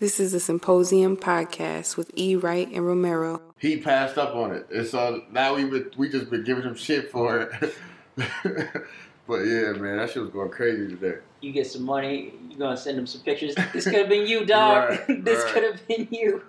This is a Symposium podcast with E. Wright and Romero. He passed up on it, and so now we been, we just been giving him shit for it. but yeah, man, that shit was going crazy today. You get some money, you're gonna send him some pictures. This could have been you, dog. Right, this right. could have been you.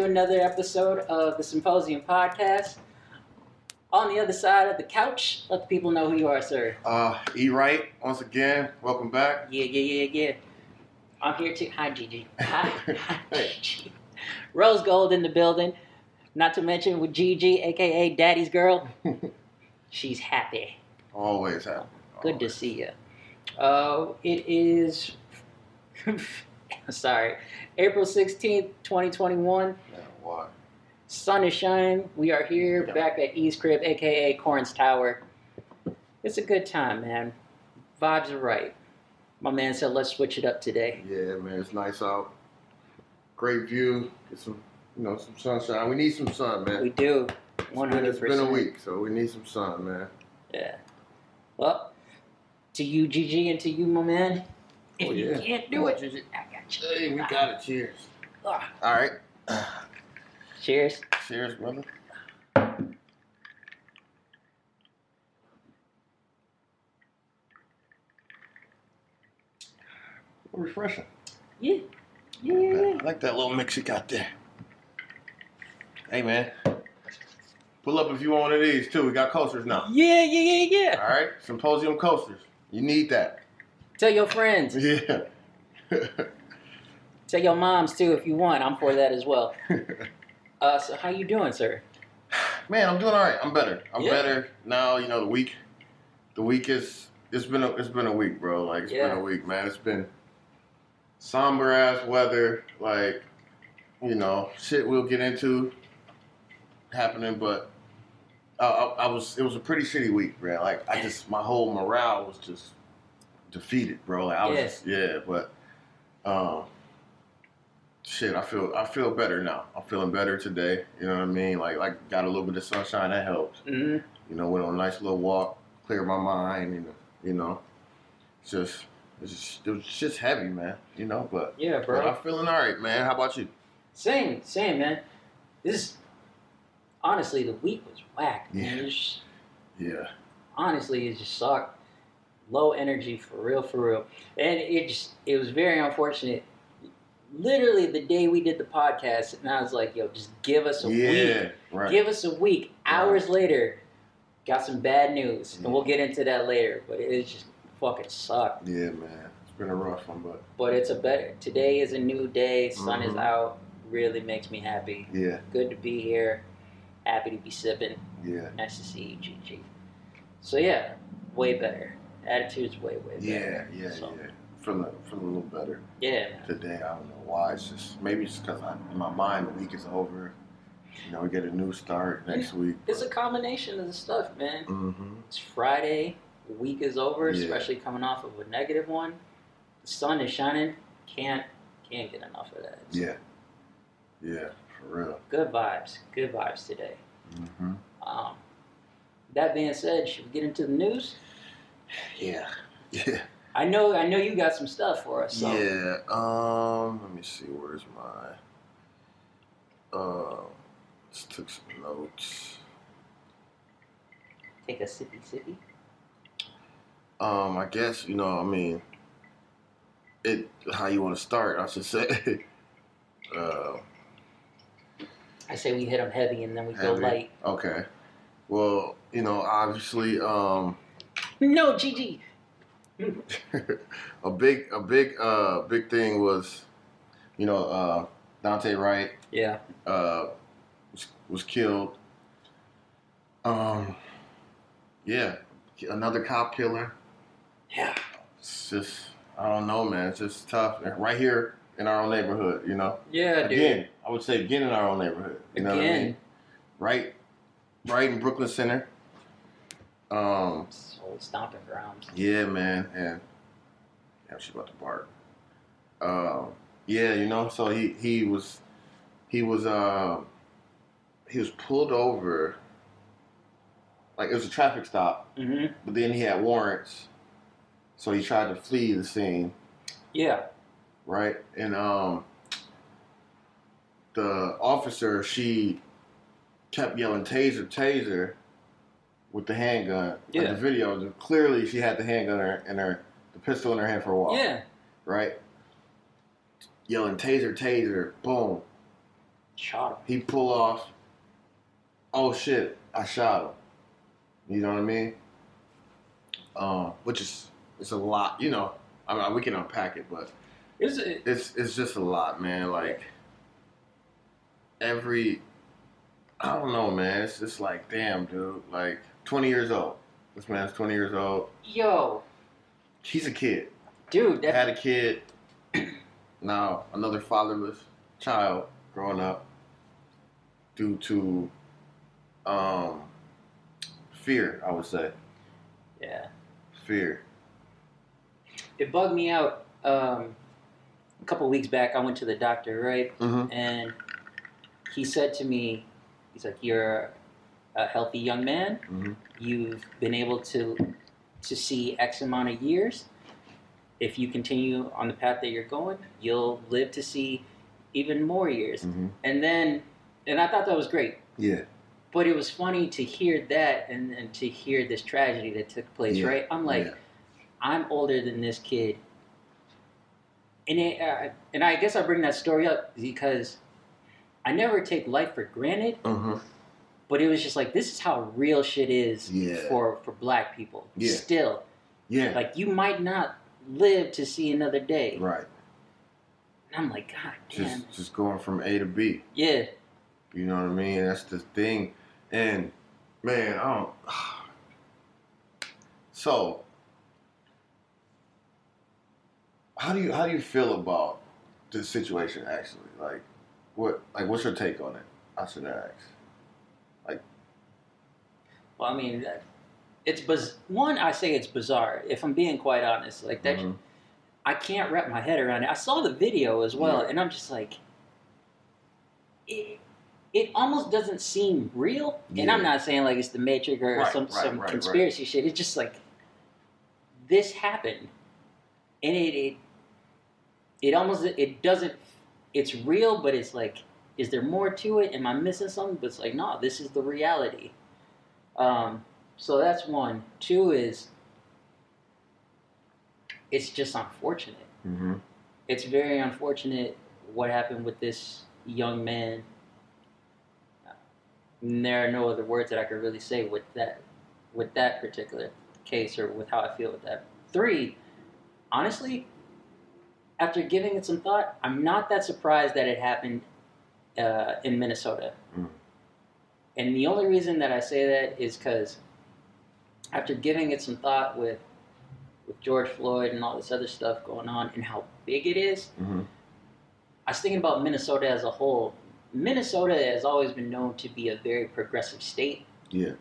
To another episode of the Symposium Podcast. On the other side of the couch, let the people know who you are, sir. uh, E. Wright, once again, welcome back. Yeah, yeah, yeah, yeah. I'm here too. Hi, Gigi. Hi, hi, Gigi. Rose Gold in the building. Not to mention with Gigi, aka Daddy's girl. She's happy. Always happy. Good to see you. Uh, it is. sorry, April 16th, 2021. Man, why? Sun is shining. We are here Yeah. back at East Crib, aka Corns Tower. It's a good time, man. Vibes are right. My man said, let's switch it up today. Yeah, man, it's nice out. Great view. Get some, you know, some sunshine. We need some sun, man. We do. It's been- 100%. It's been a week, so we need some sun, man. Yeah. Well, to you, Gigi, and to you, my man. If Oh, you can't do Come on, it, Gigi. I got you. Hey, we got it. Cheers. Ah. All right. Cheers. Cheers, brother. Refreshing. Yeah. Yeah, yeah, yeah. I like that little mix you got there. Hey, man. Pull up if you want one of these, too. We got coasters now. Yeah, yeah, yeah, yeah. All right? Symposium coasters. You need that. Tell your friends. Yeah. Tell your moms, too, if you want. I'm for that as well. Uh, so how you doing, sir? Man, I'm doing all right. I'm better. I'm Yeah. better now. You know, the week, the week is it's been a, it's been a week, bro. Like it's Yeah. been a week, man. It's been somber ass weather. Like you know, shit we'll get into happening, but I, I, I was it was a pretty shitty week, man. Like I just my whole morale was just defeated, bro. Like I was Yeah. just yeah, but um. Shit, I feel I feel better now. I'm feeling better today. You know what I mean? Like like got a little bit of sunshine that helps. hmm You know, went on a nice little walk, cleared my mind. You know, you know, it's just it's just, it was just heavy, man. You know, but, Yeah, but bro. I'm feeling all right, man. How about you? Same, same, man. This, honestly, the week was whack. man. Yeah. Was- Yeah, honestly, it just sucked. Low energy for real, for real, and it just it was very unfortunate. Literally the day we did the podcast, and I was like, "Yo, just give us a week. right. Give us a week." Hours later, got some bad news, and Mm. we'll get into that later. But it just fucking sucked. yeah, man. It's been a rough one, but But it's a better. Today is a new day. Sun is Mhm. out. Really makes me happy. yeah, Good to be here. Happy to be sipping. yeah, Nice to see you, GG. So yeah, way better. Attitude's way, way yeah, better. yeah, So, yeah. Feeling feeling a little better yeah, today. I don't know why. It's just maybe it's because in my mind the week is over. You know, we get a new start next week. It's a combination of the stuff, man. mm-hmm. It's Friday, the week is over, Yeah. especially coming off of a negative one. The sun is shining. Can't can't get enough of that. So, Yeah, yeah, for real. Good vibes. Good vibes today. Mm-hmm. Um, that being said, should we get into the news? Yeah, yeah. I know I know you got some stuff for us. So Yeah. Um. Let me see. Where's my? Uh. Just took some notes. take a sippy sippy. Um. I guess you know. I mean. It. How you want to start? I should say. uh. I say we hit them heavy and then we go light. Okay. Well, you know, obviously, um, No, GG. a big, a big, uh, big thing was, you know, uh, Daunte Wright. Yeah. uh, was, was killed. Um, yeah, another cop killer. Yeah. It's just, I don't know, man. It's just tough. Right here in our own neighborhood, you know. Yeah, dude. Again, I would say again in our own neighborhood. You know what I Again. mean? Right, right in Brooklyn Center. Um, Soul stomping grounds. yeah, man, and yeah, she about to bark. Um, yeah, you know, so he he was he was um he was pulled over. Like it was a traffic stop, Mm-hmm. but then he had warrants, so he tried to flee the scene. Yeah. right? And um, the officer she kept yelling "taser, taser" with the handgun. Like, Yeah. the video clearly she had the handgun in her, in her the pistol in her hand for a while. Yeah. Right. Yelling "taser, taser!" Boom. Shot him. He pull off. Oh shit! I shot him. You know what I mean? Um, which is it's a lot. You know, I mean, we can unpack it, but Is it? it's it's just a lot, man. Like every, I don't know, man. It's just like, damn, dude. Like twenty years old. This man's twenty years old. Yo, He's a kid. dude. That, Had a kid. now another fatherless child growing up due to um fear. I would say yeah. fear. It bugged me out. Um, a couple weeks back, I went to the doctor, right? Mm-hmm. And he said to me, he's like, "You're a healthy young man. Mm-hmm. You've been able to to see X amount of years. If you continue on the path that you're going, you'll live to see even more years." Mm-hmm. And then, and I thought that was great. Yeah. But it was funny to hear that and, and to hear this tragedy that took place, Yeah. right? I'm like, yeah. I'm older than this kid, and it, uh, and I guess I bring that story up because I never take life for granted. Mm-hmm. But it was just like this is how real shit is Yeah. for for black people. Yeah. Still, Yeah. like you might not live to see another day. right. And I'm like, God damn. Just just going from A to B. Yeah. You know what I mean? That's the thing. And man, I don't. So, how do you how do you feel about this situation? Actually, like, what like what's your take on it? I should ask. Well, I mean, it's biz- one. I say it's bizarre. If I'm being quite honest, like that, Mhm. I can't wrap my head around it. I saw the video as well, Yeah. and I'm just like, it, it almost doesn't seem real. And I'm not saying like it's the Matrix or Right, some right, some right, conspiracy shit. It's just like this happened, and it it it almost it doesn't. It's real, but it's like, is there more to it? Am I missing something? But it's like, no, this is the reality. Um, so that's one. Two is it's just unfortunate. Mm-hmm. It's very unfortunate what happened with this young man. There are no other words that I could really say with that with that particular case or with how I feel with that. Three, honestly, after giving it some thought, I'm not that surprised that it happened uh, in Minnesota. Mm. And the only reason that I say that is because after giving it some thought with with George Floyd and all this other stuff going on and how big it is, Mm-hmm. I was thinking about Minnesota as a whole. Minnesota has always been known to be a very progressive state. Yeah.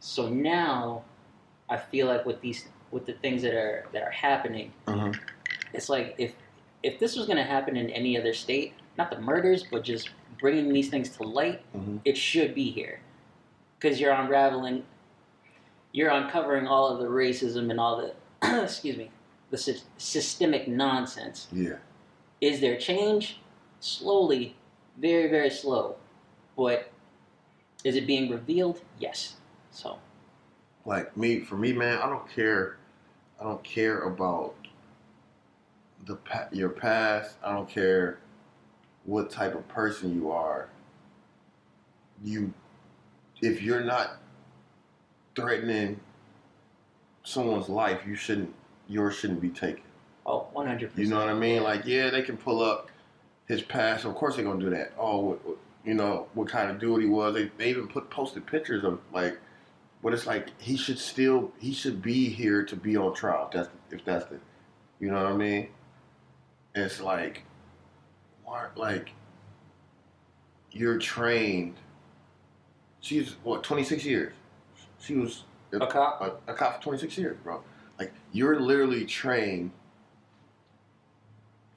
So now I feel like with these with the things that are that are happening, Mm-hmm. it's like if if this was going to happen in any other state, not the murders, but just bringing these things to light, Mm-hmm. it should be here because you're unraveling, you're uncovering all of the racism and all the excuse me, the sy- systemic nonsense. Yeah. Is there change? Slowly, very very slow, but is it being revealed? Yes. So Like me, for me, man, I don't care. I don't care about the pa- your past. I don't care what type of person you are. You, if you're not threatening someone's life, you shouldn't. Yours shouldn't be taken. oh, one hundred You know what I mean? Like, yeah, they can pull up his past. Of course, they're gonna do that. Oh, what, what- you know what kind of dude he was. They, they even put posted pictures of like, but it's like he should still he should be here to be on trial. If that's if that's the, you know what I mean? It's like, why like you're trained. She's what twenty six years. She was A cop? a, a cop for 26 years, bro. Like you're literally trained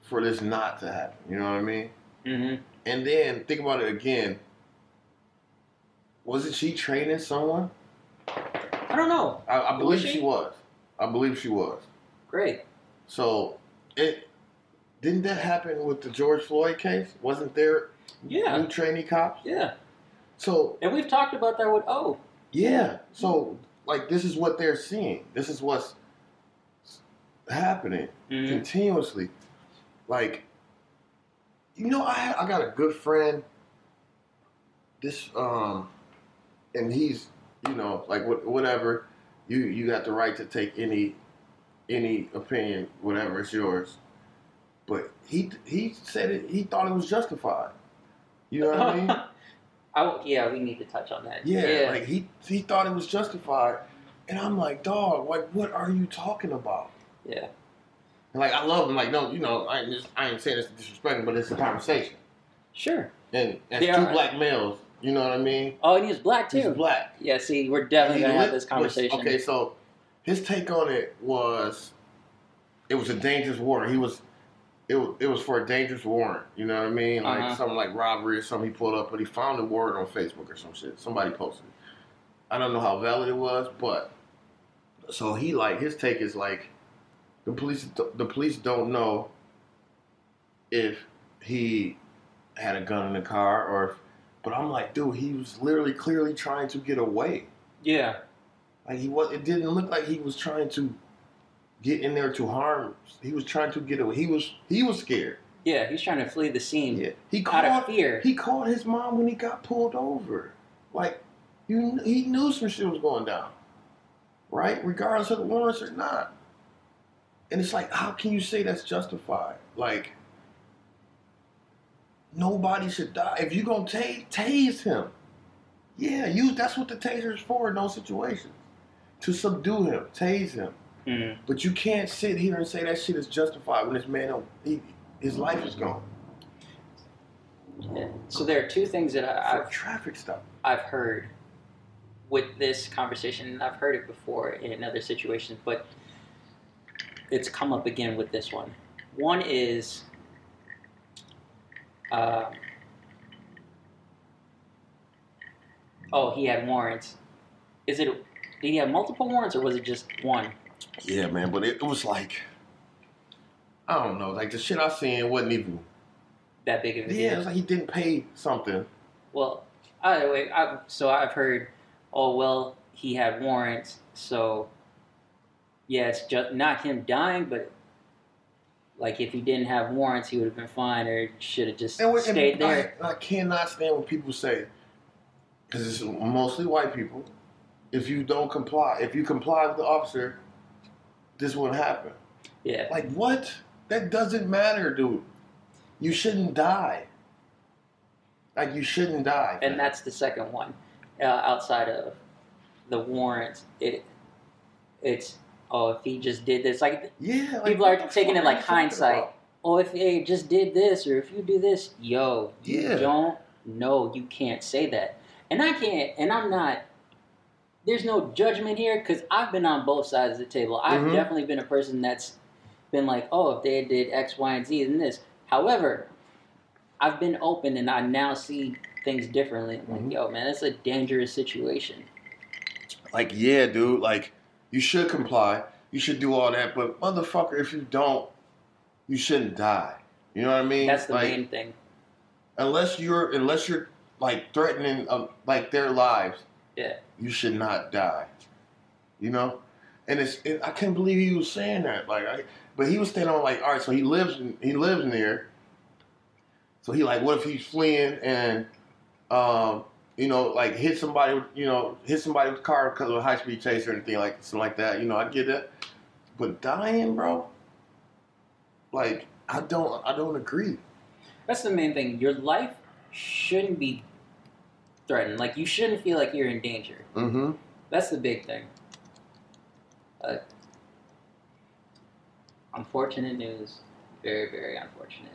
for this not to happen. You know what I mean? Mm-hmm. And then think about it again. Wasn't she training someone? I don't know. I, I believe she? she was. I believe she was. Great. So it didn't that happen with the George Floyd case? Wasn't there Yeah. new trainee cops? Yeah. So And we've talked about that with O. yeah. So like this is what they're seeing. This is what's happening. Mm-hmm. continuously. Like, you know, I I got a good friend. This um, and he's you know like what whatever you you got the right to take any any opinion whatever it's yours. But he he said it. He thought it was justified. You know what I mean? I, yeah, we need to touch on that. Yeah, like he he thought it was justified, and I'm like, dog, like what are you talking about? yeah. And like I love him. Like no, you know, I ain't just I ain't saying this to disrespect but it's a conversation. Sure. And as They two are. black males, you know what I mean? Oh, and he's black too. He's black. Yeah. See, we're definitely gonna have this conversation. Okay, so his take on it was, it was a dangerous war. He was, it was, it was for a dangerous warrant. You know what I mean? Like Uh-huh. something like robbery or something he pulled up, but he found the warrant on Facebook or some shit. Somebody posted it. I don't know how valid it was, but so he like his take is like, the police the police don't know if he had a gun in the car or if, but I'm like, dude, he was literally clearly trying to get away. Yeah. Like he was, it didn't look like he was trying to get in there to harm. He was trying to get away. He was, he was scared. Yeah. He's trying to flee the scene Yeah, he out of fear. He called his mom when he got pulled over. Like, you, he knew some shit was going down, right? Regardless of the warrants or not. And it's like, how can you say that's justified? Like, nobody should die. If you're gonna tase, tase him. Yeah, you. That's what the taser is for in those situations, to subdue him, tase him. Mm. But you can't sit here and say that shit is justified when this man, he, his life is gone Yeah. So there are two things that I, for I've traffic stop. I've heard with this conversation, and I've heard it before in other situations, but it's come up again with this one. One is um, oh, he had warrants. Is it? Did he have multiple warrants, or was it just one? Yeah, man, but it, it was like I don't know, like the shit I seen wasn't even. That big of a deal. Yeah, it's like he didn't pay something. Well, either way, I, so I've heard, oh well, he had warrants, so yeah, it's just not him dying, but like if he didn't have warrants, he would have been fine, or should have just And, we- and stayed there. I, I cannot stand when people say, because it's mostly white people, if you don't comply, if you comply with the officer, this wouldn't happen. Yeah, Like what? That doesn't matter, dude. You shouldn't die. Like you shouldn't die. and fam. that's the second one. Uh, outside of the warrants, it it's oh if he just did this, like yeah. Like, people are taking it like hindsight. about? oh if they just did this, or if you do this, yo, you don't know, you can't say that, and I can't, and I'm not. There's no judgment here because I've been on both sides of the table. I've Mhm. definitely been a person that's been like, oh, if they did X, Y, and Z, and this. However, I've been open and I now see things differently. I'm like, yo, man, that's a dangerous situation. Like, yeah, dude, like, you should comply. You should do all that. But, motherfucker, if you don't, you shouldn't die. You know what I mean? That's the like, main thing. Unless you're, unless you're, like, threatening, um, like, their lives, Yeah. you should not die. You know? And it's, it, I can't believe he was saying that. Like, I, but he was standing on, like, all right, so he lives, in, he lives near. So he, like, what if he's fleeing and, um, you know, like hit somebody, with- you know, hit somebody with a car because of a high speed chase or anything like something like that. You know, I get that, but dying, bro, like I don't, I don't agree. That's the main thing. Your life shouldn't be threatened. Like you shouldn't feel like you're in danger. Mm-hmm. That's the big thing. Uh, unfortunate news. Very, very unfortunate.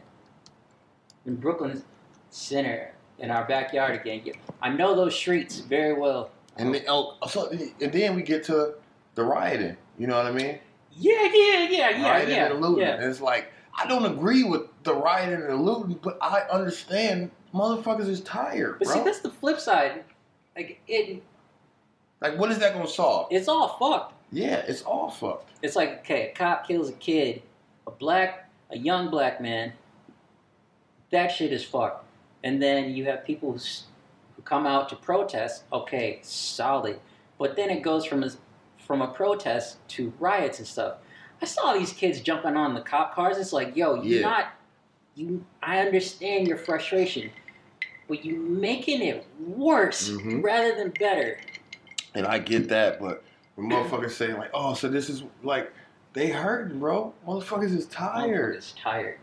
In Brooklyn Center, in our backyard again. I know those streets very well. And then, oh, so and then we get to the rioting. You know what I mean? Yeah, yeah, yeah, yeah, rioting yeah. and looting. yeah. And it's like I don't agree with the rioting and the looting, but I understand motherfuckers is tired, But bro. see, that's the flip side. Like it, like, what is that gonna solve? it's all fucked. yeah, it's all fucked. It's like okay, a cop kills a kid, a black, a young black man. That shit is fucked. And then you have people who, who come out to protest. Okay, solid. But then it goes from a, from a protest to riots and stuff. I saw these kids jumping on the cop cars. It's like, yo, you're Yeah. not. You, I understand your frustration, but you making it worse Mhm. rather than better. And I get that, but when motherfuckers say like, "Oh, so this is like," they hurting, bro. Motherfuckers is tired. It's tired.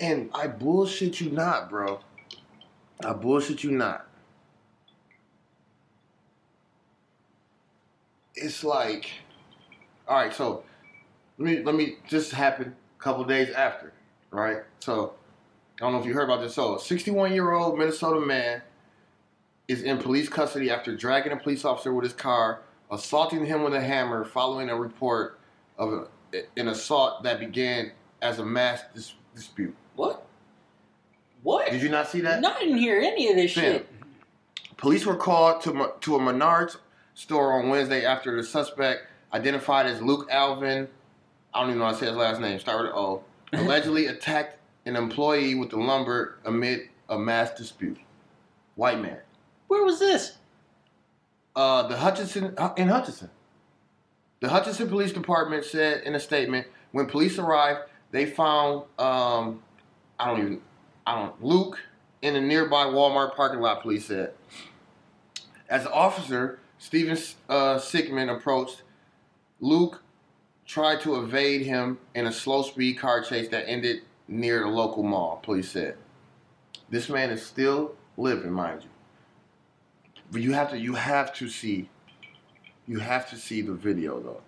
And I bullshit you not, bro. I bullshit you not. It's like, all right. So let me let me. just happened a couple days after, right? So I don't know if you heard about this. So a 61 year old Minnesota man is in police custody after dragging a police officer with his car, assaulting him with a hammer, following a report of a, an assault that began as a mass dis- dispute. What? What? Did you not see that? No, I didn't hear any of this shit. Police were called to to a Menards store on Wednesday after the suspect, identified as Luke Alvin, I don't even know how to say his last name, start with an O, allegedly attacked an employee with the lumber amid a mass dispute. White man. Where was this? Uh, the Hutchinson uh, in Hutchinson. The Hutchinson Police Department said in a statement, when police arrived, they found um, I don't even I don't Luke in a nearby Walmart parking lot. Police said. As the officer Stephen uh, Sickman approached, Luke tried to evade him in a slow speed car chase that ended near a local mall. Police said. This man is still living, mind you. But you have to you have to see you have to see the video though.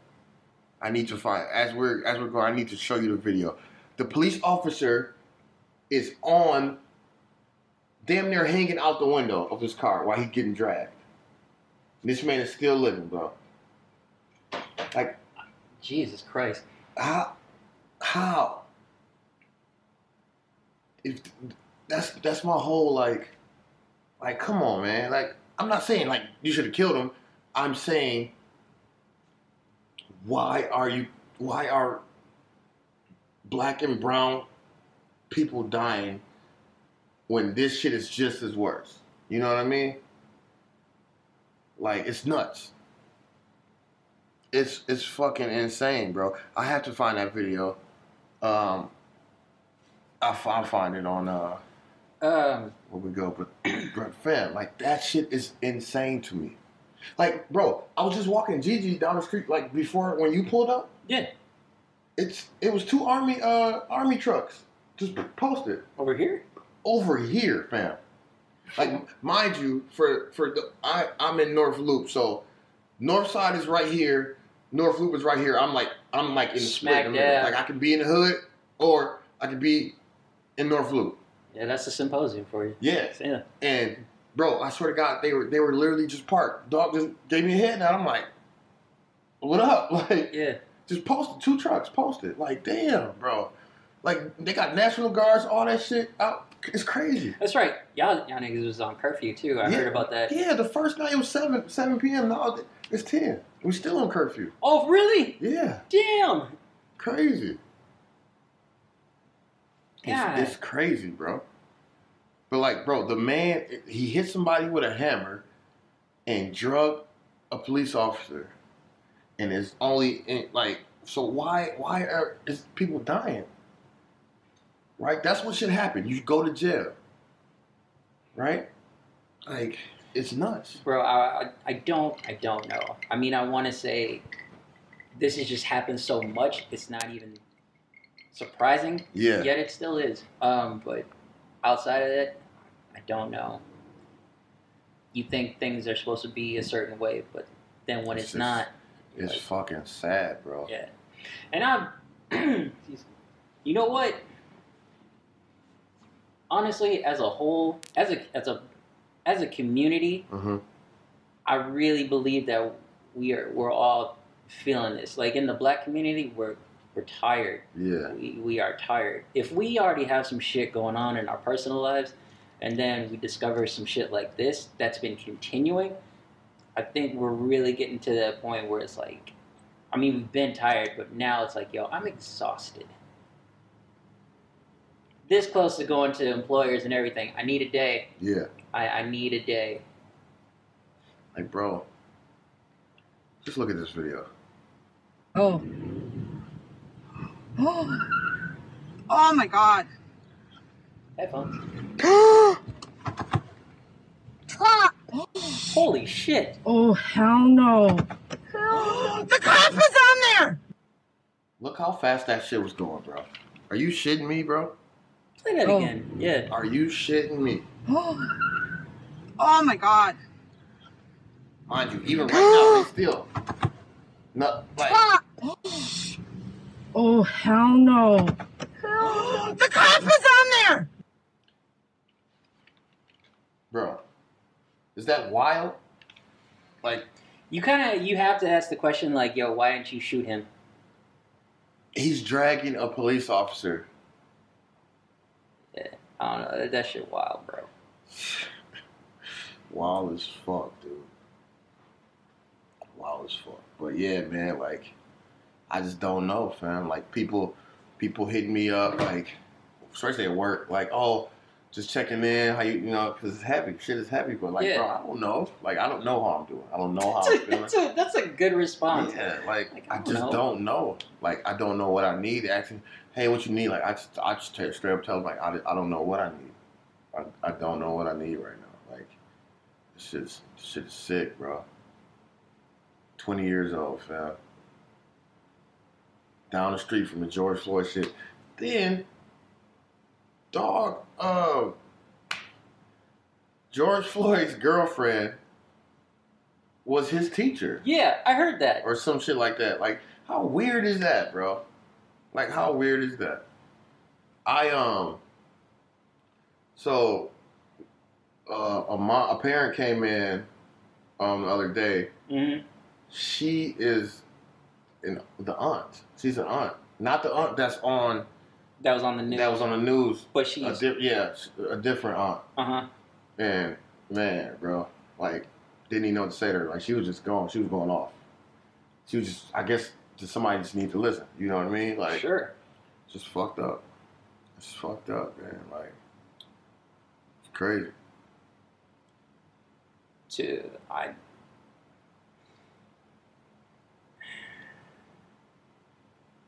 I need to find as we're as we're going, I need to show you the video. The police officer is on damn near hanging out the window of his car while he's getting dragged. This man is still living, bro. Like Jesus Christ. how how if that's that's my whole like like come on man. Like i'm not saying like you should have killed him. I'm saying why are you why are black and brown people dying when this shit is just as worse? You know what i mean? Like it's nuts. It's it's fucking insane, bro. I have to find that video. Um, I'll find it on uh Um, where we go, but bro, fam, like that shit is insane to me. Like, bro, I was just walking Gigi down the street like before when you pulled up. yeah, It's it was two army uh army trucks just posted over here. over here, fam. Like, mind you, for for the I I'm in North Loop, so North Side is right here, North Loop is right here. I'm like I'm like in the split Smack in the middle. dab. Like I could be in the hood or I could be in North Loop. Yeah, that's a symposium for you. Yeah, Yeah. and bro, I swear to God, they were they were literally just parked. Dog just gave me a head, and I'm like, "What up?" Like, Yeah. just posted two trucks posted. Like, damn, bro. Like they got National Guards, all that shit out. It's crazy. That's right. Y'all, y'all niggas was on curfew too. I Yeah. heard about that. Yeah, the first night it was seven seven p.m. Now it's ten. We still on curfew. Oh, really? Yeah, Damn. crazy. God. It's, it's crazy, bro. But like, bro, the man he hit somebody with a hammer and drug a police officer, and it's only in, like, so why why are is people dying? Right, that's what should happen. You go to jail, right? Like, it's nuts. Bro, I, I, I don't, I don't know. I mean, I want to say this has just happened so much. It's not even surprising. Yeah, Yet it still is. Um, but outside of that, I don't know. You think things are supposed to be a certain way, but then when It's it's, just- not, it's like- fucking sad, bro. yeah. And I'm, you know what? Honestly, as a whole, as a as a as a community, hmm I really believe that we are we're all feeling this. Like in the black community, we're we're tired. Yeah. We we are tired. If we already have some shit going on in our personal lives, and then we discover some shit like this that's been continuing, I think we're really getting to that point where it's like, I mean, we've been tired, but now it's like, yo, I'm exhausted. This close to going to employers and everything. I need a day. Yeah. I, I need a day. Like, bro, just look at this video. Oh. Oh. Oh my god. Headphones. Fuck. Holy shit! Oh hell no. the cop is on there. Look how fast that shit was going, bro. Are you shitting me, bro? Play that Oh. again. Yeah. Are you shitting me? Oh. Oh my god. Mind you, even right now, they still. No, like, Fuck. Oh hell no. the cop is on there. bro, is that wild? Like, You kind of you have to ask the question like, yo, why didn't you shoot him? he's dragging a police officer. Yeah, I don't know. That shit wild, bro. Wild as fuck, dude. Wild as fuck. But yeah, man, like, I just don't know, fam. Like, people, people hitting me up, like, especially at work, like, oh, just checking in, how you, you know, because it's heavy. Shit is heavy, but like, Yeah. bro, I don't know. Like, I don't know how I'm doing. I don't know how That's I'm feeling. that's, a, that's a good response. Yeah, like, Like, I I just know. don't know. Like I don't know what I need. Asking, hey, what you need? Like I just, I just straight up tell them like I, I don't know what I need. I, I don't know what I need right now. Like this shit's this shit is sick, bro. Twenty years old, fam. Down the street from the George Floyd shit. Then, dog, uh, George Floyd's girlfriend was his teacher Yeah, I heard that. or some shit like that. Like, how weird is that, bro? Like, how weird is that? I um, so uh, a mom, a parent came in um the other day. hmm She is the aunt. She's an aunt, not the aunt that's on That was on the news. that was on the news. but A she's di- yeah, a different aunt. uh huh. And man, bro, like, didn't even know what to say to her. Like, she was just going. She was going off. She was just, I guess, just somebody just need to listen. You know what I mean? Like, sure. just fucked up. It's fucked up, man. Like, it's crazy. To I.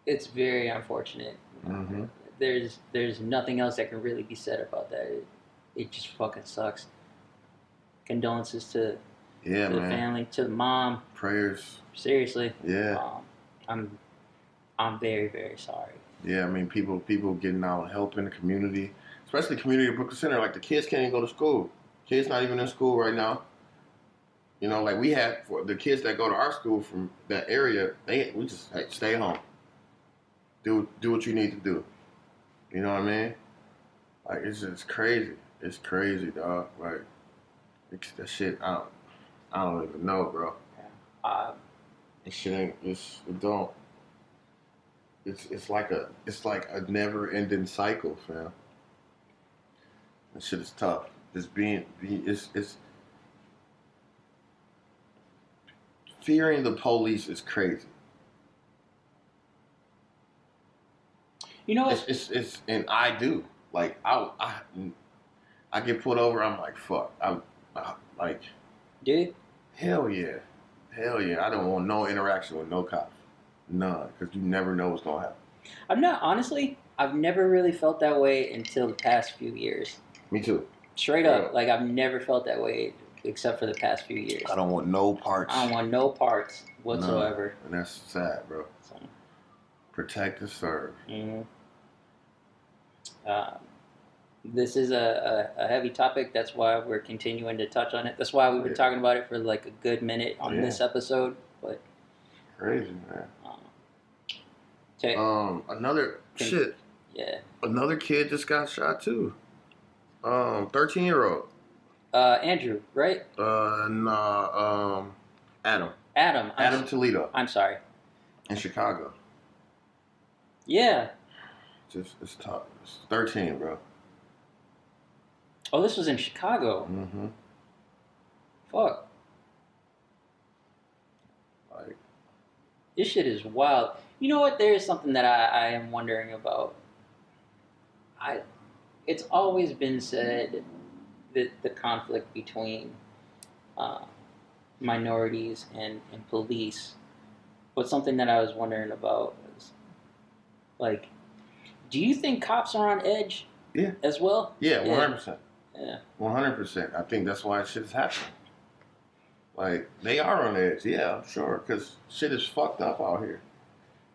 It's very unfortunate. Mm-hmm. There's there's nothing else that can really be said about that. It, it just fucking sucks. Condolences to, Yeah, to the man. family, to the mom. Prayers. Seriously, Yeah, um, I'm I'm very very sorry. yeah. I mean, people, people getting out helping the community, especially the community of Brooklyn Center. Like, the kids can't even go to school. Kids not even in school right now. You know, like we have for the kids that go to our school from that area, they we just stay home. Do do what you need to do. You know what I mean? Like it's just crazy. It's crazy, dog. Like it's that shit. I don't, I don't even know, bro. Uh, This shit ain't. It's it don't. It's it's like a it's like a never ending cycle, fam. That shit is tough. Just being, be it's it's fearing the police is crazy. You know It's what? it's, it's and I do like I I I get pulled over. I'm like fuck. I'm I, like Dude, hell yeah, hell yeah. I don't want no interaction with no cops, none, because you never know what's gonna happen. I'm not honestly. I've never really felt that way until the past few years. Me too. Straight up, Yeah. like I've never felt that way except for the past few years. I don't want no parts, I don't want no parts whatsoever. and that's sad, bro. So, Protect and serve. mhm. Um, this is a, a, a heavy topic. That's why we're continuing to touch on it. That's why we've been Yeah. talking about it for like a good minute on Yeah. this episode. But Crazy man. um, okay, Um, another Think- shit. yeah, Another kid just got shot too. Um, thirteen year old. Uh, Andrew, right? Uh, nah, um, Adam. Adam. I'm, Adam Toledo I'm sorry. in Chicago. Yeah. Just it's tough. It's thirteen, bro. Oh, this was in Chicago. Mm-hmm. Fuck. Like, This shit is wild. You know what? There is something that I, I am wondering about. I, it's always been said that the conflict between uh, minorities and, and police. But something that I was wondering about was, like, do you think cops are on edge? Yeah. As well. yeah, one hundred percent. Yeah. One hundred percent. I think that's why shit is happening. Like they are on edge, yeah, I'm sure, because shit is fucked up out here.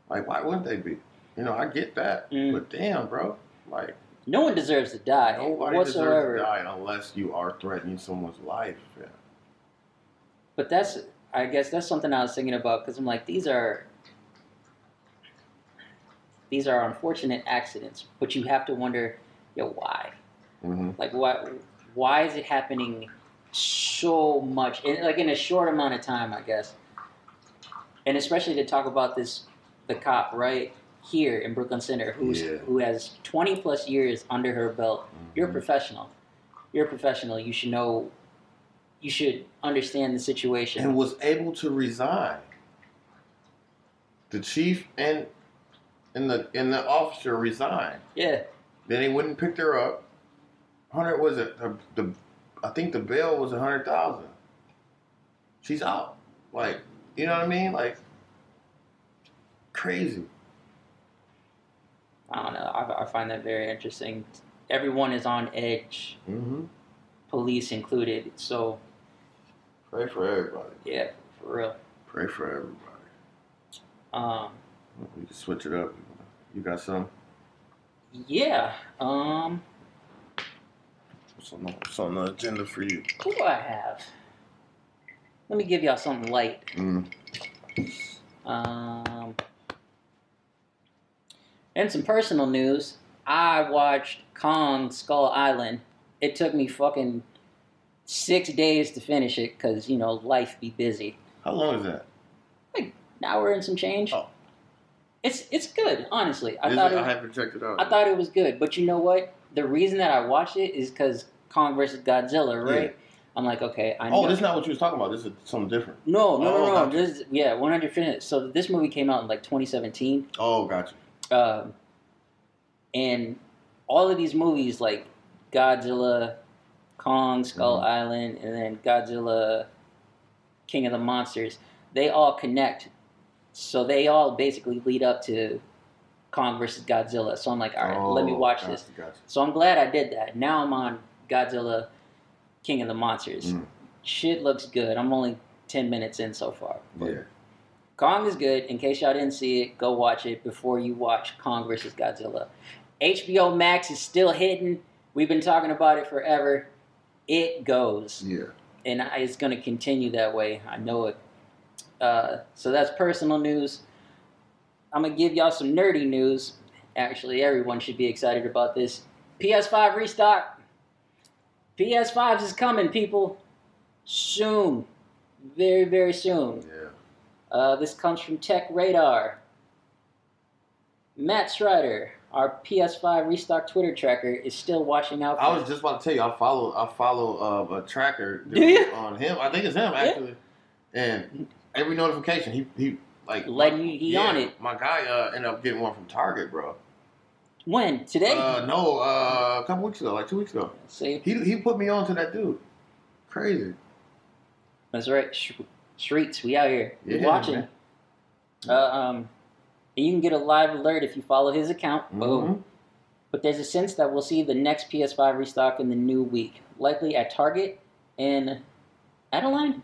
Like, why wouldn't they be? You know, I get that, Mm. but damn, bro, like No one deserves to die nobody whatsoever. deserves to die unless you are threatening someone's life. Yeah. But that's, I guess that's something I was thinking about because I'm like, these are, these are unfortunate accidents, but you have to wonder, yo, why? Mm-hmm. Like, why? Why is it happening so much, in, like in a short amount of time? I guess, and especially to talk about this, the cop right here in Brooklyn Center, who's Yeah. who has 20 plus years under her belt. You're a professional. You're a professional. You should know. You should understand the situation. and was able to resign. The chief and and the and the officer resigned. Yeah, Then they wouldn't pick her up. Hundred was it the, the I think the bail was a hundred thousand. She's out. Like you know what I mean? Like crazy. I don't know. I, I find that very interesting. Everyone is on edge, Mm-hmm. police included. So Pray for everybody. yeah, for real. Pray for everybody. Um, We can switch it up. You got some yeah. Um, some what's on the agenda for you? who do I have? Let me give y'all something light. Mm. Um, and some personal news. I watched Kong Skull Island. It took me fucking six days to finish it because you know life be busy. How long is that? Like, now we're in some change. Oh. It's it's good, honestly. I Is thought it? I haven't checked it out. I thought it was good, but you know what? The reason that I watched it is because Kong versus Godzilla, right? I'm like, okay, I know. Oh, this is not what you was talking about. This is something different. no, no, Oh, no, no. gotcha. This is, yeah, 100. percent So this movie came out in like 2017, Oh, gotcha. um, and all of these movies like Godzilla, Kong, Skull Mhm. Island, and then Godzilla, King of the Monsters, they all connect. So they all basically lead up to Kong versus Godzilla. So I'm like, all right, let me Oh, watch gotcha, this. Gotcha. So I'm glad I did that. Now I'm on Godzilla, King of the Monsters. Mm. Shit looks good. I'm only 10 minutes in so far. But Yeah. Kong is good. In case y'all didn't see it, go watch it before you watch Kong versus Godzilla. HBO Max is still hitting. We've been talking about it forever. It goes. Yeah. And it's going to continue that way. I know it. Uh, so that's personal news. I'm going to give y'all some nerdy news. Actually, everyone should be excited about this. PS5 restock. PS5s is coming, people. Soon. Very, very soon. Yeah. Uh, this comes from Tech Radar. Matt Strider, our PS5 restock Twitter tracker, is still watching out for. I was just about to tell you, I follow, I follow uh, a tracker Do you? on him. I think it's him actually, yeah. and every notification he he like Letting you- he yeah, on it. My guy uh, ended up getting one from Target, bro. when today. Uh, no, uh, a couple weeks ago, like two weeks ago. See, He he put me on to that dude. Crazy. that's right. Sh- streets, we out here. We watching. Uh, um, and you can get a live alert if you follow his account. Boom. Mhm. But there's a sense that we'll see the next PS5 restock in the new week, likely at Target in Adeline,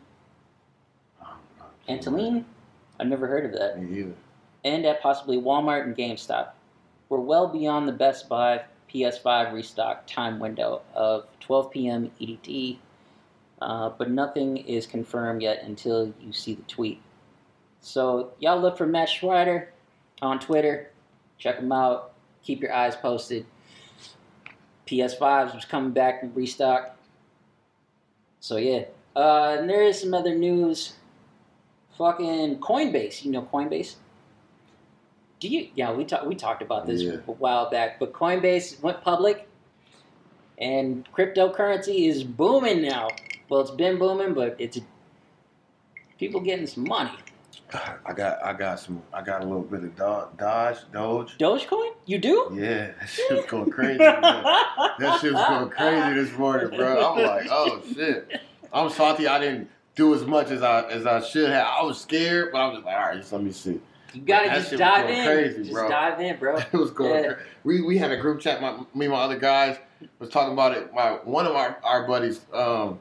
Antolene. I've never heard of that. Me either. and at possibly Walmart and GameStop. We're well beyond the Best Buy PS5 restock time window of 12 p.m. EDT, uh, but nothing is confirmed yet until you see the tweet. So, y'all look for Matt Schreider on Twitter. Check him out. Keep your eyes posted. PS5s was coming back in restock. So yeah, uh, and there is some other news. Fucking Coinbase, you know Coinbase. Do you? Yeah, we talked we talked about this Yeah. a while back, but Coinbase went public, and cryptocurrency is booming now. Well, it's been booming, but it's people getting some money. I got I got some I got a little bit of Do- Dodge Doge. Dogecoin, you do? Yeah, that shit was going crazy. That shit was going crazy this morning, bro. I'm like, oh shit. I'm salty. I didn't do as much as I as I should have. I was scared, but I was just like, all right, just let me see. You gotta That just dive in. crazy, just bro. dive in, bro. It was going. Yeah. We we had a group chat. My me and my other guys was talking about it. My one of our our buddies, um,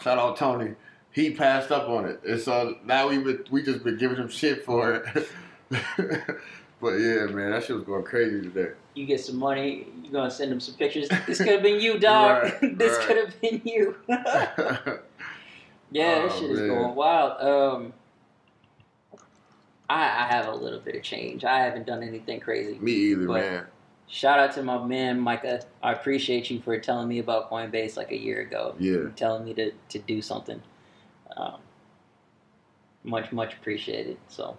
shout out Tony. He passed up on it, and so now we been, we just been giving him shit for it. but yeah, man, that shit was going crazy today. You get some money, you're gonna send them some pictures. This could have been you, dog. Right, this right. could have been you. Yeah, this Oh, shit is going wild. Um, I, I have a little bit of change. I haven't done anything crazy. Me either, man. Shout out to my man Micah. I appreciate you for telling me about Coinbase like a year ago. Yeah. Telling me to, to do something. Um, much much appreciated. So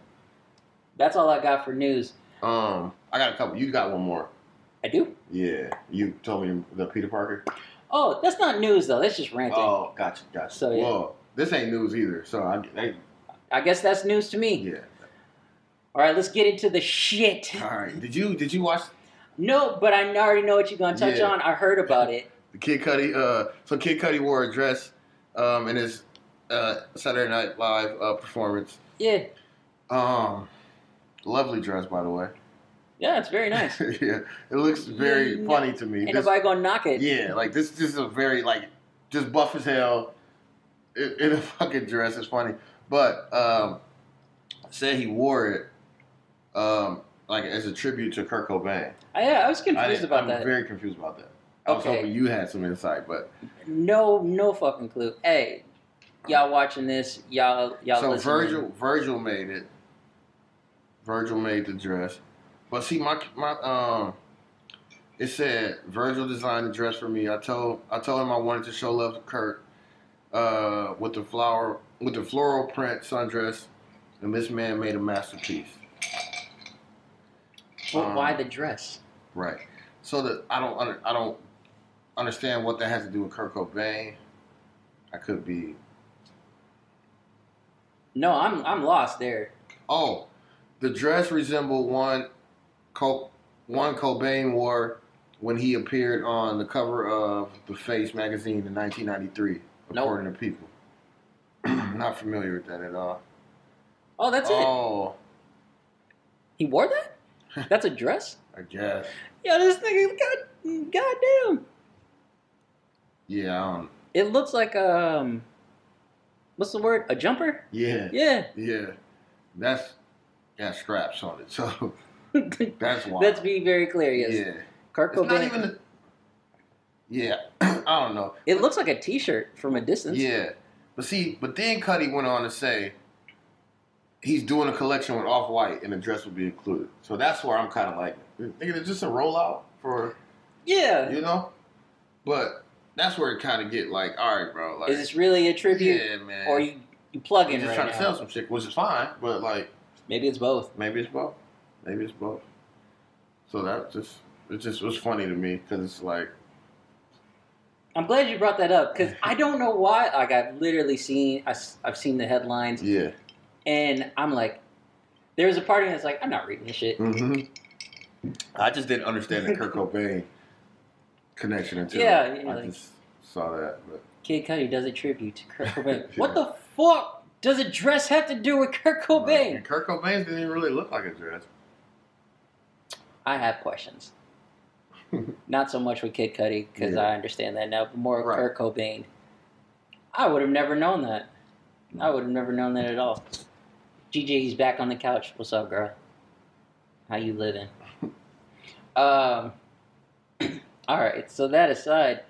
that's all I got for news. Um, I got a couple. You got one more. I do. Yeah, you told me the Peter Parker. Oh, that's not news though. That's just ranting. Oh, gotcha, gotcha. So, yeah. Well, this ain't news either. So I, I I guess that's news to me. yeah. All right, let's get into the shit. All right. Did you did you watch No, but I already know what you're gonna touch Yeah. on. I heard about it. the Kid Cudi? Uh, so Kid Cudi wore a dress, um, in his uh Saturday Night Live uh, performance. Yeah, Um, lovely dress, by the way. Yeah, it's very nice. yeah, it looks very Yeah, funny to me. Ain't This- nobody gonna knock it. yeah, like this, this is a very like just buff as hell in, in a fucking dress. It's funny, but um, said he wore it um like as a tribute to Kurt Cobain. I, yeah, I was confused didn't- about I'm that. very confused about that. I was Okay. hoping you had some insight, but No, no fucking clue. Hey, y'all watching this? Y'all, y'all. so listening. Virgil, Virgil made it. Virgil made the dress, but see my my um, it said Virgil designed the dress for me. I told I told him I wanted to show love to Kurt, uh, with the flower with the floral print sundress, and this man made a masterpiece. Well, um, why the dress? Right. So that I don't under, I don't understand what that has to do with Kurt Cobain. I could be. No, I'm I'm lost there. Oh, the dress resembled one, One Cobain wore when he appeared on the cover of the Face magazine in 1993, Nope. according to people. Not familiar with that at all. Oh, that's it. oh, He wore that. That's a dress. I guess. Yeah, this nigga, god, goddamn. Yeah, It looks like um, what's the word? A jumper? yeah, Yeah. yeah. That's got straps on it, so that's why. Let's be very clear. Yes. Yeah. Kurt It's Cobain. not even. A, yeah, I don't know. it looks like a T-shirt from a distance. Yeah, but see, but then Cudi went on to say he's doing a collection with Off White, and the dress will be included. So that's where I'm kind of like, nigga, it's just a rollout for Yeah. you know. But that's where it kind of get like, all right, bro, like, Is this really a tribute, yeah, man, or you you plug in just right trying now? to sell some shit, which is fine, but like, Maybe it's both. maybe it's both, maybe it's both. So that just it just was funny to me because it's like, I'm glad you brought that up because I don't know why. Like I've literally seen I, have seen the headlines yeah, and I'm like, there's a part of me that's like, I'm not reading this shit. hmm I just didn't understand the Kurt Cobain connection until Yeah, you know, I like- just saw that. But Kid Cudi does a tribute to Kurt Cobain. What the fuck does a dress have to do with Kurt Cobain? And Kurt Cobain didn't even really look like a dress. I have questions. Not so much with Kid Cudi because Yeah. I understand that now, but more Right. Kurt Cobain. I would have never known that. I would have never known that at all. He's back on the couch. What's up, girl? How you living? um. all right. So that aside,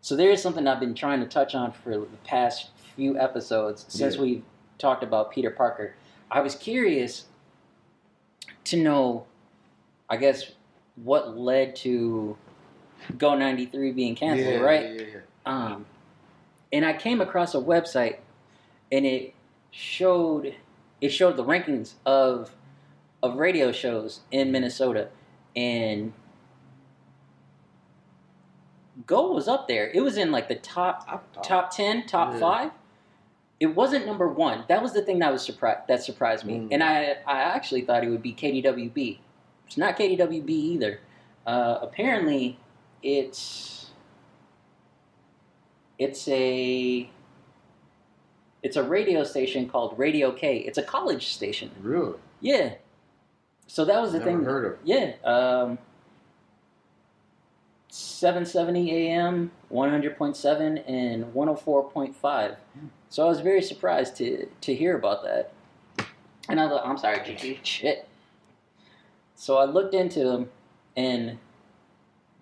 so there is something I've been trying to touch on for the past few episodes since Yeah. we've talked about Peter Parker. I was curious to know, I guess, what led to Go 93 being canceled, yeah, right? Yeah, yeah, Um, and I came across a website, and it showed it showed the rankings of of radio shows in Minnesota, and Go was up there. It was in like the top top ten, top Yeah. five. It wasn't number one. That was the thing that was surprised that surprised me, Mm. and I I actually thought it would be KDWB. It's not KDWB either. Uh, apparently, it's it's a it's a radio station called Radio K. It's a college station. Really? Yeah. So that was the Never thing. heard of. Yeah. Um, 770 AM, 100.7, and 104.5. So I was very surprised to, to hear about that. And I thought, I'm sorry, GG. Shit. So I looked into them, and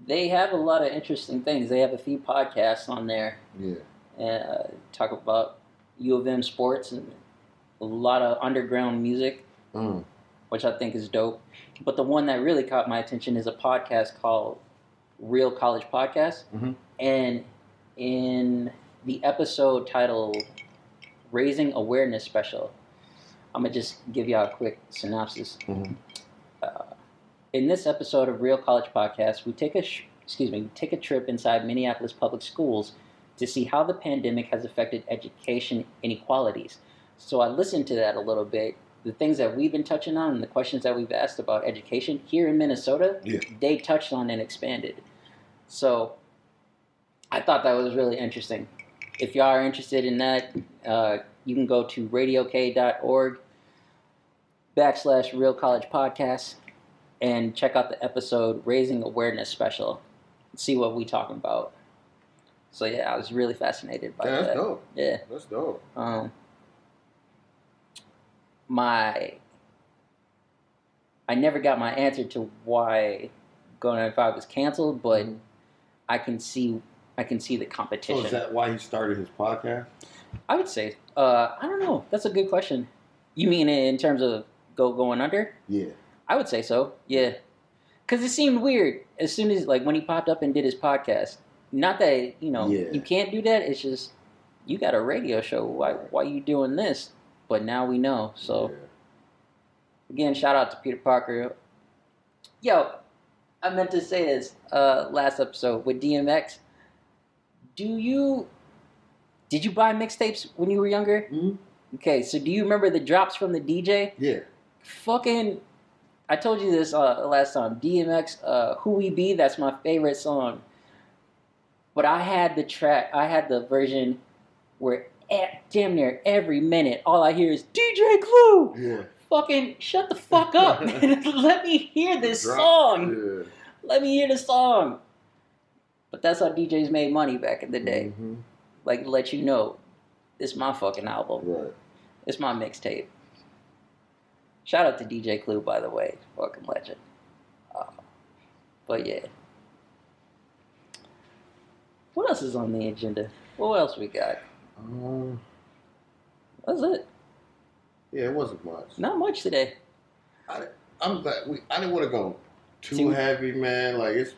they have a lot of interesting things. They have a few podcasts on there Yeah. and uh, talk about U of M sports and a lot of underground music Mm. which I think is dope. But the one that really caught my attention is a podcast called Real College Podcast. Mhm. And in the episode titled Raising Awareness Special, I'm going to just give y'all a quick synopsis. Mhm. In this episode of Real College Podcast, we take a sh- excuse me, take a trip inside Minneapolis public schools to see how the pandemic has affected education inequalities. So I listened to that a little bit. The things that we've been touching on and the questions that we've asked about education here in Minnesota, Yeah. they touched on and expanded. So I thought that was really interesting. If y'all are interested in that, uh, you can go to radiok.org backslash real college podcast and check out the episode raising awareness special see what we talking about so yeah i was really fascinated by Yeah, that's that dope. yeah That's dope. um my i never got my answer to why to five was canceled but Mhm. i can see i can see the So competition is that why he started his podcast? i would say uh i don't know that's a good question you mean in terms of go going under Yeah. I would say so. Yeah, because it seemed weird as soon as like when he popped up and did his podcast. Not that you know Yeah. you can't do that. It's just you got a radio show. Why why you doing this? But now we know. So Yeah. again, shout out to Peter Parker. Yo, I meant to say this uh, last episode with DMX. Do you did you buy mixtapes when you were younger? Mhm. Okay, so do you remember the drops from the DJ? Yeah. fucking I told you this uh, last time. DMX, uh, "Who We Be," that's my favorite song. But I had the track, I had the version where e- damn near every minute, all I hear is DJ Clue. Yeah. Fucking shut the fuck up, man. Let me hear this Drop. song. Yeah. Let me hear the song. But that's how DJs made money back in the day. Mhm. Like, let you know, it's my fucking album. Right. It's my mixtape. Shout out to DJ Clue, by the way, fucking legend. Uh, but yeah, what else is on the agenda? What else we got? Um, That's it. yeah, it wasn't much. Not much today. I'm glad we. I didn't want to go too See- heavy, man. Like it's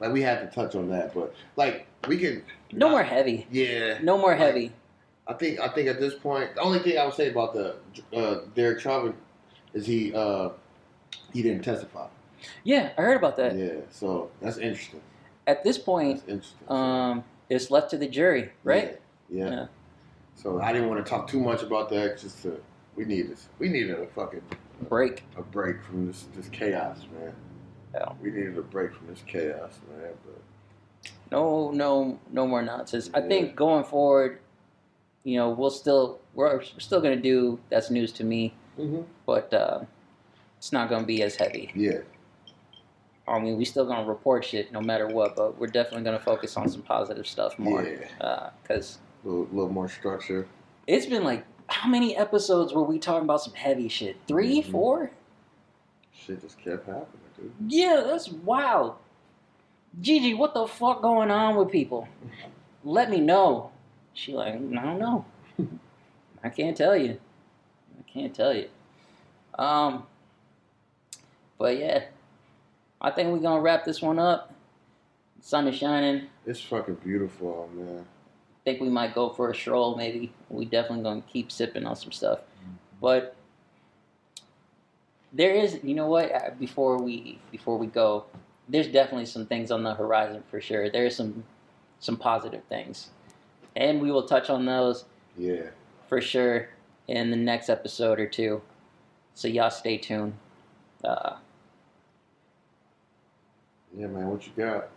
like we had to touch on that, but like we can. No more heavy. Yeah. No more heavy. I think I think at this point, the only thing I would say about the uh, Derek Chauvin is he uh, he didn't testify. Yeah, I heard about that. Yeah, so that's interesting. At this point, um, it's left to the jury, right? Yeah. yeah. Yeah. So I didn't want to talk too much about that. Just to, we need needed we needed a fucking Break. a break from this this chaos, man. Yeah. We needed a break from this chaos, man. But No, no, no more nonsense. I think going forward, you know, we'll still we're, we're still gonna do that's news to me, but uh, it's not gonna be as heavy. yeah, I mean, we still gonna report shit no matter what, but we're definitely gonna focus on some positive stuff more. yeah, Because a little, little more structure. it's been like, how many episodes were we talking about some heavy shit? 3 Mhm. four? Shit just kept happening, dude. Yeah, that's wild. Gigi, what the fuck going on with people? Let me know. She like, I don't know. I can't tell you. I can't tell you. Um, but yeah, I think we're gonna wrap this one up. sun is shining. It's fucking beautiful, man. think we might go for a stroll. Maybe we definitely gonna keep sipping on some stuff, but there is, you know what? uh, Before we before we go, there's definitely some things on the horizon for sure. There's some some positive things, and we will touch on those Yeah. for sure in the next episode or two. So y'all stay tuned. Uh, Yeah, man. What you got?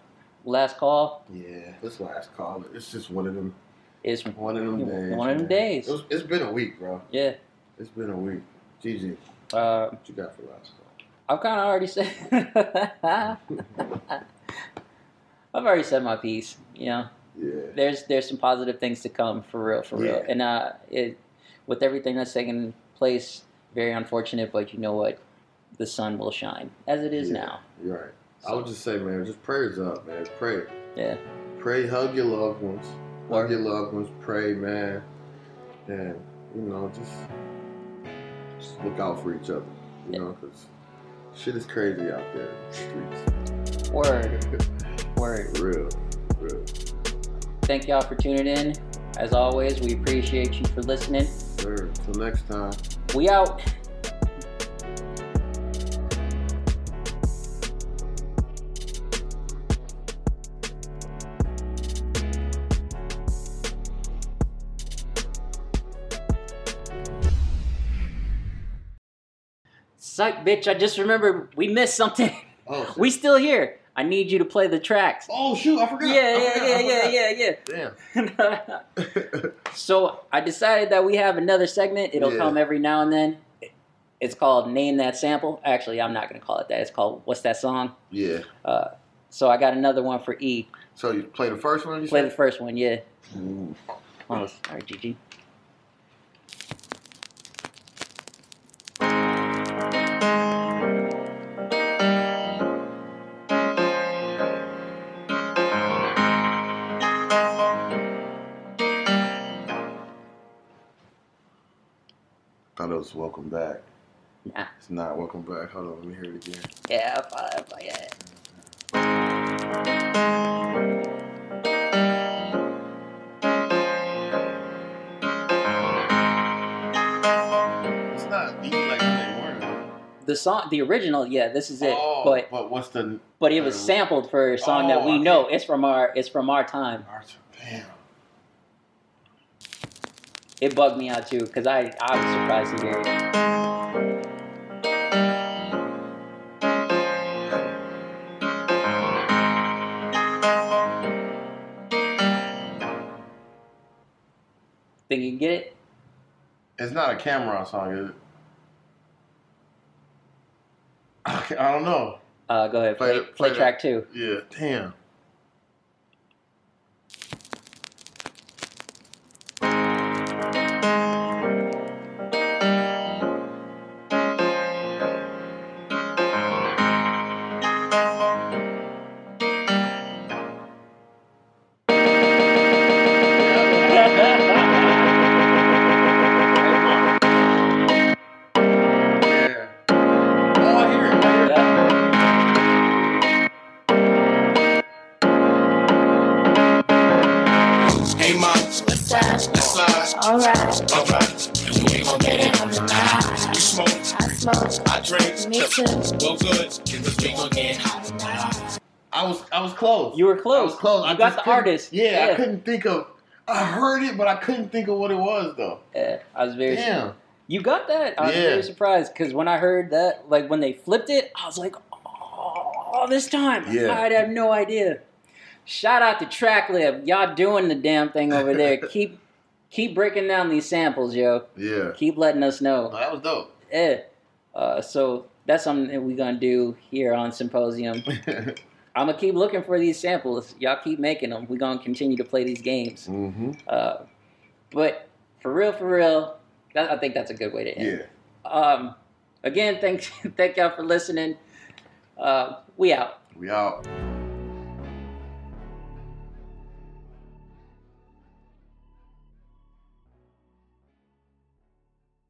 last call Yeah, this last call. It's just one of them. is One of them days. One of them man. days. It was, it's been a week, bro. yeah. It's been a week. GG, Uh, what you got for last call? I've kind of already said. I've already said my piece. You know, Yeah. there's there's some positive things to come for real, for real. And uh, it with everything that's taking place, very unfortunate. But you know what? The sun will shine as it is Yeah. now. You're right. I would just say, man, just prayers up, man. Pray. yeah. Pray, hug your loved ones. Or- Hug your loved ones. Pray, man. And, you know, just, just look out for each other. You Yeah. know, because shit is crazy out there in the streets. Word. Word. Real. Real. Thank y'all for tuning in. As always, we appreciate you for listening. Sir, till next time. We out. Psych, bitch, I just remembered we missed something. Oh, we still here. I need you to play the tracks. oh shoot, I forgot. Yeah, I yeah, forgot, yeah, I yeah, yeah, yeah. Damn. so I decided that we have another segment. It'll Yeah. come every now and then. It's called Name That Sample. Actually, I'm not going to call it that. It's called What's That Song? yeah. Uh, so I got another one for E. So you play the first one, you Play the first one, yeah. Ooh. Oh, all right, GG. Was welcome back. Nah. It's not welcome back. Hold on, let me hear it again. Yeah, five, yeah. It's not easy like they were. The song, the original, yeah, this is it. Oh, but but what's the but it was sampled for a song that Oh, we okay. know. It's from our it's from our time. Arthur? Damn. It bugged me out too because I I was surprised to hear it. Think you can get it? It's not a Cam'ron song, is it? I don't know. Uh, go ahead, Play play, play, play track two. Yeah, damn. Drink. Me too. Well, good. Cause we gon' get hot. I was I was close. You were I close. was close. You I got the artist. Yeah, Yeah. I couldn't think of. I heard it, but I couldn't think of what it was though. Yeah, I was very. Damn. You got that? I was Yeah. very surprised because when I heard that, like when they flipped it, I was like, oh, this time. Yeah. I have no idea. Shout out to Tracklib. Y'all doing the damn thing over there. keep keep breaking down these samples, yo. Yeah. Keep letting us know. That was dope. Yeah. Uh, so that's something that we're gonna do here on Symposium. I'm gonna keep looking for these samples. Y'all keep making them. We're gonna continue to play these games. mm-hmm. Uh, but for real, for real, that, I think that's a good way to end. Yeah. Um, again, thank thank y'all for listening. Uh, we out. We out.